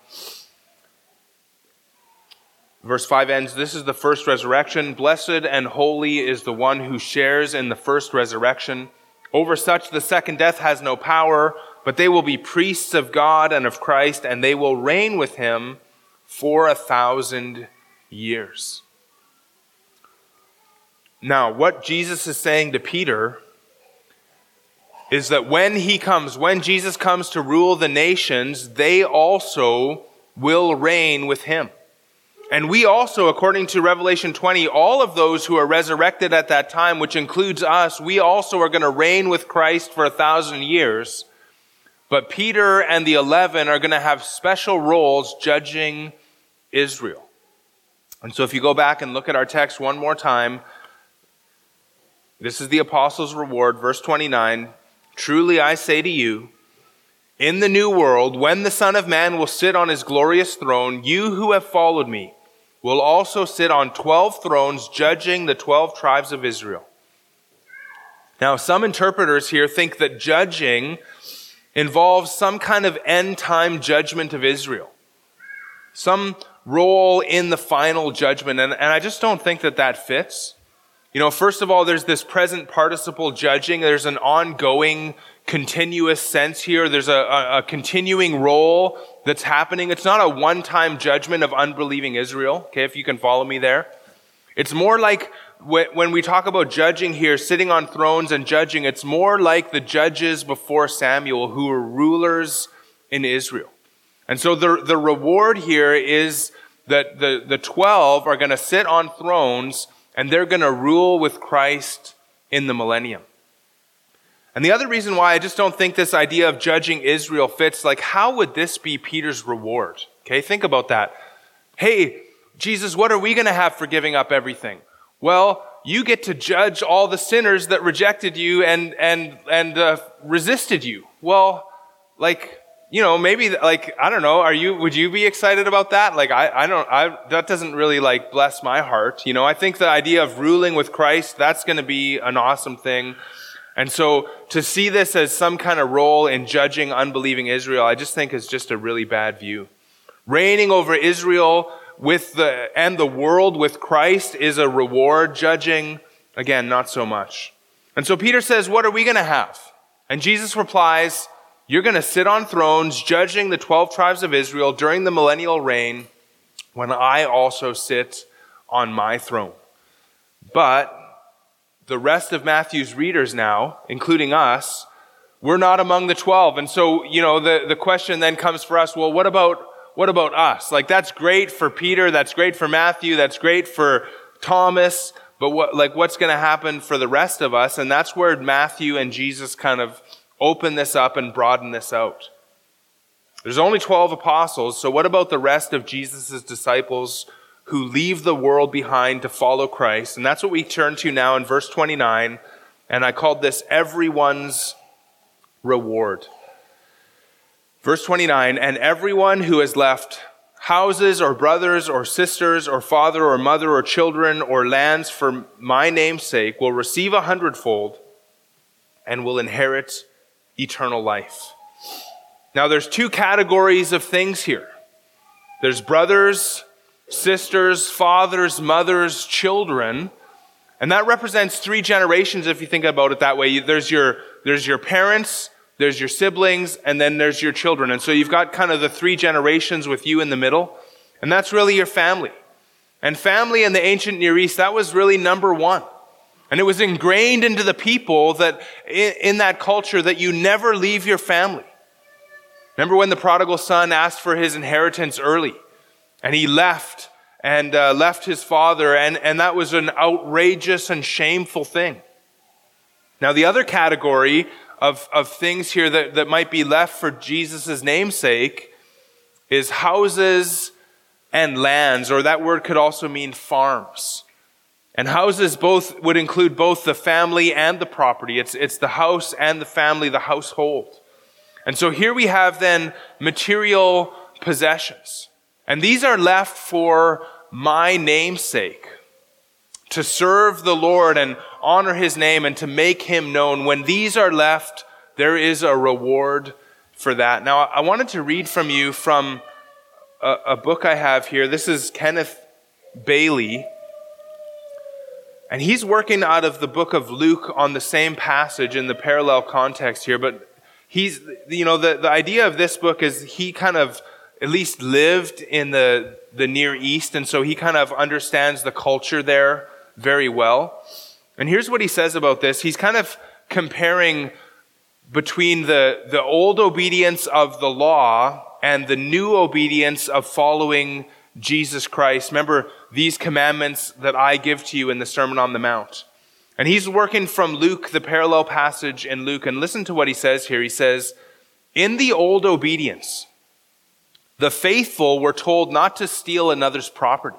Verse 5 ends This is the first resurrection. Blessed and holy is the one who shares in the first resurrection. Over such the second death has no power, but they will be priests of God and of Christ, and they will reign with him for a thousand years. Now, what Jesus is saying to Peter is that when he comes, when Jesus comes to rule the nations, they also will reign with him. And we also, according to Revelation 20, all of those who are resurrected at that time, which includes us, we also are going to reign with Christ for a thousand years. But Peter and the eleven are going to have special roles judging Israel. And so if you go back and look at our text one more time, this is the apostles' reward, verse 29. Truly I say to you, in the new world, when the Son of Man will sit on his glorious throne, you who have followed me will also sit on 12 thrones judging the 12 tribes of Israel. Now, some interpreters here think that judging involves some kind of end time judgment of Israel, some role in the final judgment. And, and I just don't think that that fits. You know, first of all, there's this present participle judging. There's an ongoing, continuous sense here. There's a, a, a continuing role that's happening. It's not a one-time judgment of unbelieving Israel. Okay, if you can follow me there. It's more like when we talk about judging here, sitting on thrones and judging, it's more like the judges before Samuel who were rulers in Israel. And so the, the reward here is that the, the 12 are going to sit on thrones and they're going to rule with Christ in the millennium. And the other reason why I just don't think this idea of judging Israel fits, like, how would this be Peter's reward? Okay, think about that. Hey, Jesus, what are we going to have for giving up everything? Well, you get to judge all the sinners that rejected you and, and, and uh, resisted you. Well, like, you know, maybe like, I don't know, are you, would you be excited about that? Like, I, I don't, I, that doesn't really like bless my heart. You know, I think the idea of ruling with Christ, that's going to be an awesome thing. And so to see this as some kind of role in judging unbelieving Israel, I just think is just a really bad view. Reigning over Israel with the, and the world with Christ is a reward. Judging, again, not so much. And so Peter says, what are we going to have? And Jesus replies, you're going to sit on thrones judging the 12 tribes of Israel during the millennial reign when I also sit on my throne. But the rest of Matthew's readers now, including us, we're not among the 12. And so, you know, the, the question then comes for us, well, what about what about us? Like that's great for Peter, that's great for Matthew, that's great for Thomas, but what, like what's going to happen for the rest of us? And that's where Matthew and Jesus kind of open this up and broaden this out. There's only 12 apostles, so what about the rest of Jesus' disciples who leave the world behind to follow Christ? And that's what we turn to now in verse 29, and I called this everyone's reward. Verse 29 And everyone who has left houses or brothers or sisters or father or mother or children or lands for my name's sake will receive a hundredfold and will inherit eternal life. Now there's two categories of things here. There's brothers, sisters, fathers, mothers, children. And that represents three generations if you think about it that way. There's your, there's your parents, there's your siblings, and then there's your children. And so you've got kind of the three generations with you in the middle. And that's really your family. And family in the ancient Near East, that was really number one. And it was ingrained into the people that in, that culture that you never leave your family. Remember when the prodigal son asked for his inheritance early and he left and uh, left his father and, and that was an outrageous and shameful thing. Now the other category of, of things here that, that might be left for Jesus' namesake is houses and lands, or that word could also mean farms. And houses both would include both the family and the property. It's, it's the house and the family, the household. And so here we have then material possessions. And these are left for my namesake to serve the Lord and honor his name and to make him known, when these are left, there is a reward for that. Now, I wanted to read from you from a, a book I have here. This is Kenneth Bailey. And he's working out of the book of Luke on the same passage in the parallel context here, but he's, you know, the, the idea of this book is he kind of at least lived in the, the Near East, and so he kind of understands the culture there very well. And here's what he says about this. He's kind of comparing between the, the old obedience of the law and the new obedience of following Jesus Christ. Remember these commandments that I give to you in the Sermon on the Mount. And he's working from Luke, the parallel passage in Luke. And listen to what he says here. He says, In the old obedience, the faithful were told not to steal another's property.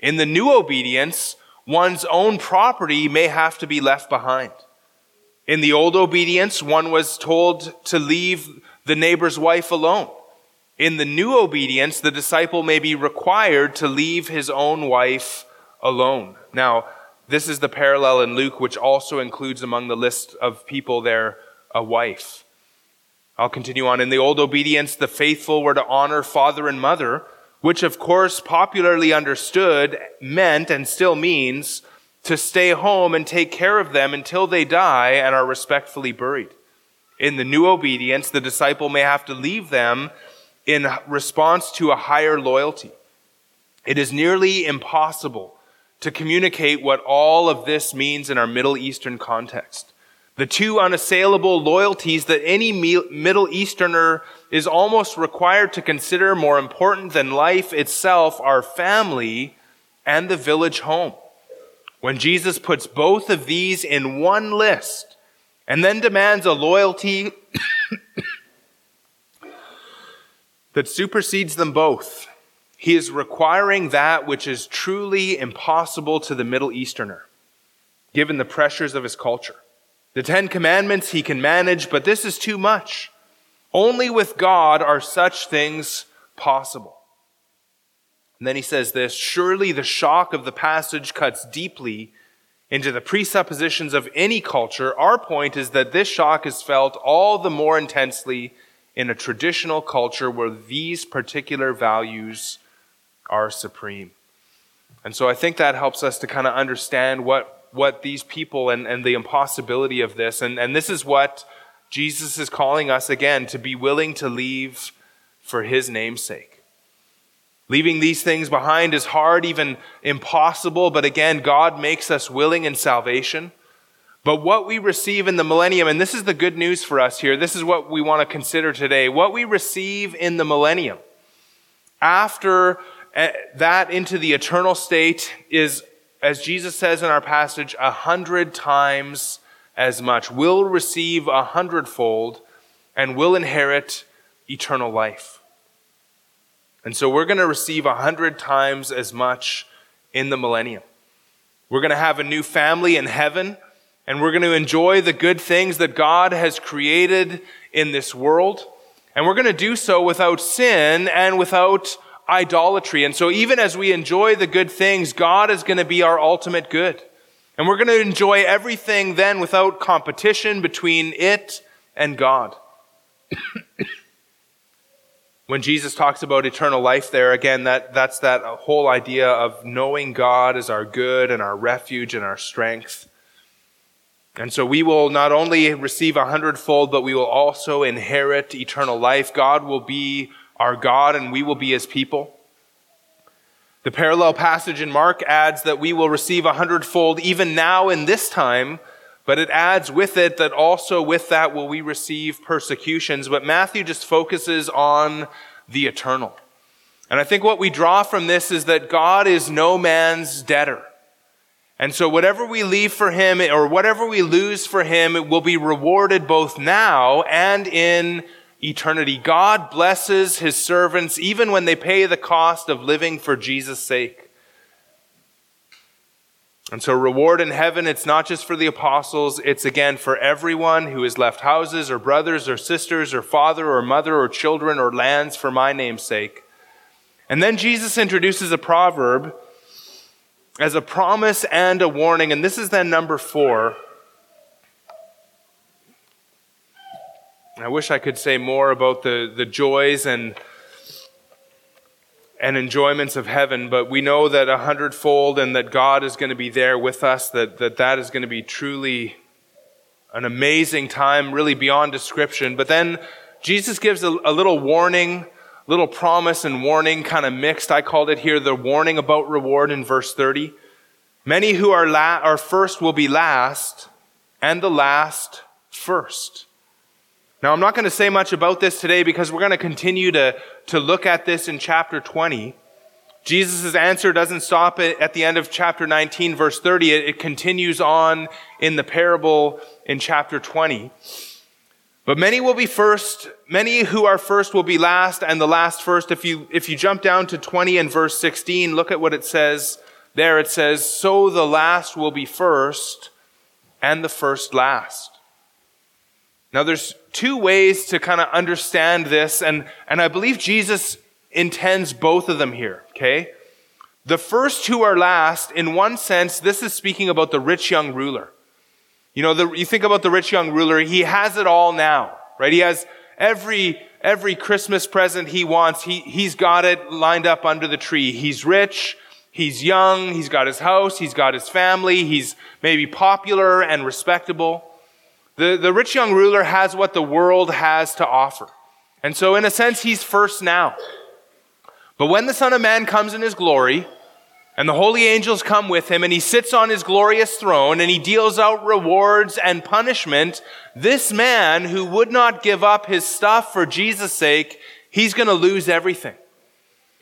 In the new obedience, one's own property may have to be left behind. In the old obedience, one was told to leave the neighbor's wife alone. In the new obedience, the disciple may be required to leave his own wife alone. Now, this is the parallel in Luke, which also includes among the list of people there a wife. I'll continue on. In the old obedience, the faithful were to honor father and mother, which of course popularly understood meant and still means to stay home and take care of them until they die and are respectfully buried. In the new obedience, the disciple may have to leave them in response to a higher loyalty. It is nearly impossible to communicate what all of this means in our Middle Eastern context. The two unassailable loyalties that any Middle Easterner is almost required to consider more important than life itself are family and the village home. When Jesus puts both of these in one list and then demands a loyalty that supersedes them both. He is requiring that which is truly impossible to the Middle Easterner, given the pressures of his culture. The Ten Commandments he can manage, but this is too much. Only with God are such things possible. And then he says this Surely the shock of the passage cuts deeply into the presuppositions of any culture. Our point is that this shock is felt all the more intensely in a traditional culture where these particular values are supreme. And so I think that helps us to kind of understand what, what these people and, and the impossibility of this. And, and this is what Jesus is calling us again to be willing to leave for his name's sake. Leaving these things behind is hard, even impossible, but again, God makes us willing in salvation. But what we receive in the millennium, and this is the good news for us here, this is what we want to consider today. What we receive in the millennium after eh, that into the eternal state is, as Jesus says in our passage, a hundred times as much. We'll receive a hundredfold and will inherit eternal life. And so we're going to receive a hundred times as much in the millennium. We're going to have a new family in heaven and we're going to enjoy the good things that God has created in this world. And we're going to do so without sin and without idolatry. And so even as we enjoy the good things, God is going to be our ultimate good. And we're going to enjoy everything then without competition between it and God. when Jesus talks about eternal life there, again, that, that's that whole idea of knowing God as our good and our refuge and our strength. And so we will not only receive a hundredfold, but we will also inherit eternal life. God will be our God and we will be his people. The parallel passage in Mark adds that we will receive a hundredfold even now in this time, but it adds with it that also with that will we receive persecutions. But Matthew just focuses on the eternal. And I think what we draw from this is that God is no man's debtor. And so whatever we leave for him or whatever we lose for him, it will be rewarded both now and in eternity. God blesses his servants even when they pay the cost of living for Jesus' sake. And so reward in heaven, it's not just for the apostles, it's again for everyone who has left houses or brothers or sisters or father or mother or children or lands for my name's sake. And then Jesus introduces a proverb as a promise and a warning. And this is then number four. I wish I could say more about the, the joys and, and enjoyments of heaven, but we know that a hundredfold and that God is going to be there with us, that that, that is going to be truly an amazing time, really beyond description. But then Jesus gives a, a little warning little promise and warning kind of mixed. I called it here the warning about reward in verse 30. Many who are, la- are first will be last, and the last first. Now, I'm not going to say much about this today because we're going to continue to, to look at this in chapter 20. Jesus' answer doesn't stop at the end of chapter 19, verse 30. It, it continues on in the parable in chapter 20. But many will be first, many who are first will be last, and the last first. If you, if you jump down to 20 and verse 16, look at what it says there. It says, So the last will be first, and the first last. Now there's two ways to kind of understand this, and, and I believe Jesus intends both of them here, okay? The first two are last. In one sense, this is speaking about the rich young ruler. You know, the, you think about the rich young ruler, he has it all now, right? He has every, every Christmas present he wants. He, he's got it lined up under the tree. He's rich. He's young. He's got his house. He's got his family. He's maybe popular and respectable. The, the rich young ruler has what the world has to offer. And so, in a sense, he's first now. But when the Son of Man comes in his glory, and the holy angels come with him, and he sits on his glorious throne, and he deals out rewards and punishment, this man who would not give up his stuff for Jesus' sake, he's going to lose everything.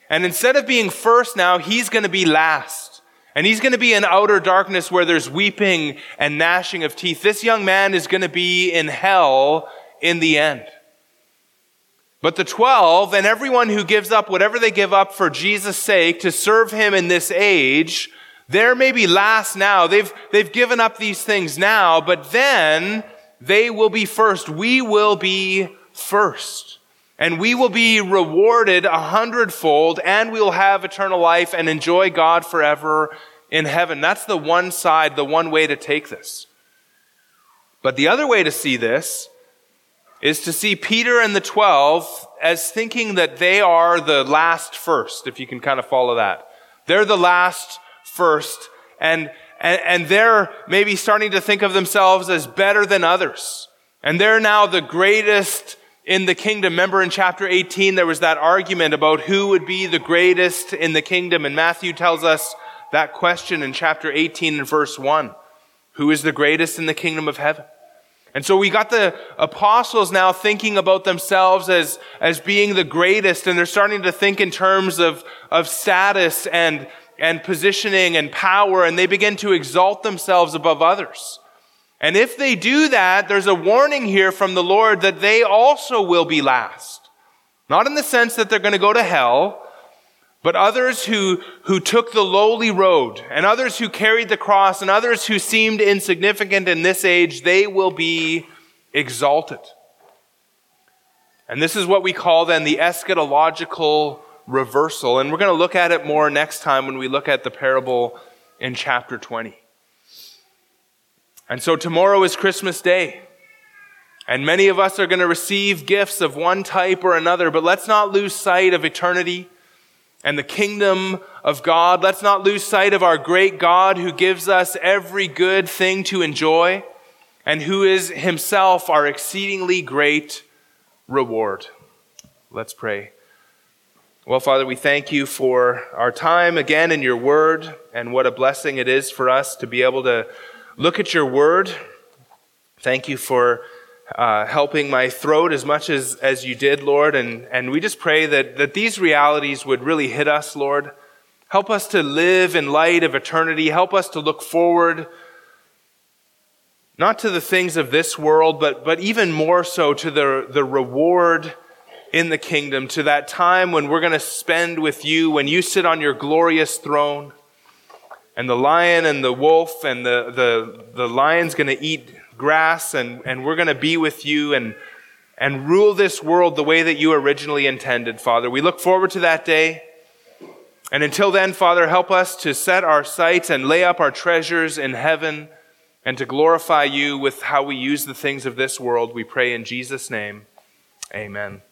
And instead of being first now, he's going to be last. And he's going to be in outer darkness where there's weeping and gnashing of teeth. This young man is going to be in hell in the end. But the 12 and everyone who gives up whatever they give up for Jesus' sake to serve him in this age, they're maybe last now. They've, they've given up these things now, but then they will be first. We will be first. And we will be rewarded a hundredfold and we'll have eternal life and enjoy God forever in heaven. That's the one side, the one way to take this. But the other way to see this is to see Peter and the 12 as thinking that they are the last first, if you can kind of follow that. They're the last first, and, and, and they're maybe starting to think of themselves as better than others. And they're now the greatest in the kingdom. Remember in chapter 18, there was that argument about who would be the greatest in the kingdom. And Matthew tells us that question in chapter 18 and verse 1. Who is the greatest in the kingdom of heaven? And so we got the apostles now thinking about themselves as, as being the greatest, and they're starting to think in terms of, of status and, and positioning and power, and they begin to exalt themselves above others. And if they do that, there's a warning here from the Lord that they also will be last. Not in the sense that they're going to go to hell, but others who, who took the lowly road, and others who carried the cross, and others who seemed insignificant in this age, they will be exalted. And this is what we call then the eschatological reversal. And we're going to look at it more next time when we look at the parable in chapter 20. And so tomorrow is Christmas Day. And many of us are going to receive gifts of one type or another, but let's not lose sight of eternity and the kingdom of God. Let's not lose sight of our great God who gives us every good thing to enjoy and who is himself our exceedingly great reward. Let's pray. Well, Father, we thank you for our time again in your word and what a blessing it is for us to be able to look at your word. Thank you for uh, helping my throat as much as, as you did, Lord. And, and we just pray that, that these realities would really hit us, Lord. Help us to live in light of eternity. Help us to look forward, not to the things of this world, but, but even more so to the, the reward in the kingdom, to that time when we're going to spend with you, when you sit on your glorious throne, and the lion and the wolf and the, the, the lion's going to eat grass and, and we're going to be with you and, and rule this world the way that you originally intended, Father. We look forward to that day. And until then, Father, help us to set our sights and lay up our treasures in heaven and to glorify you with how we use the things of this world. We pray in Jesus' name. Amen.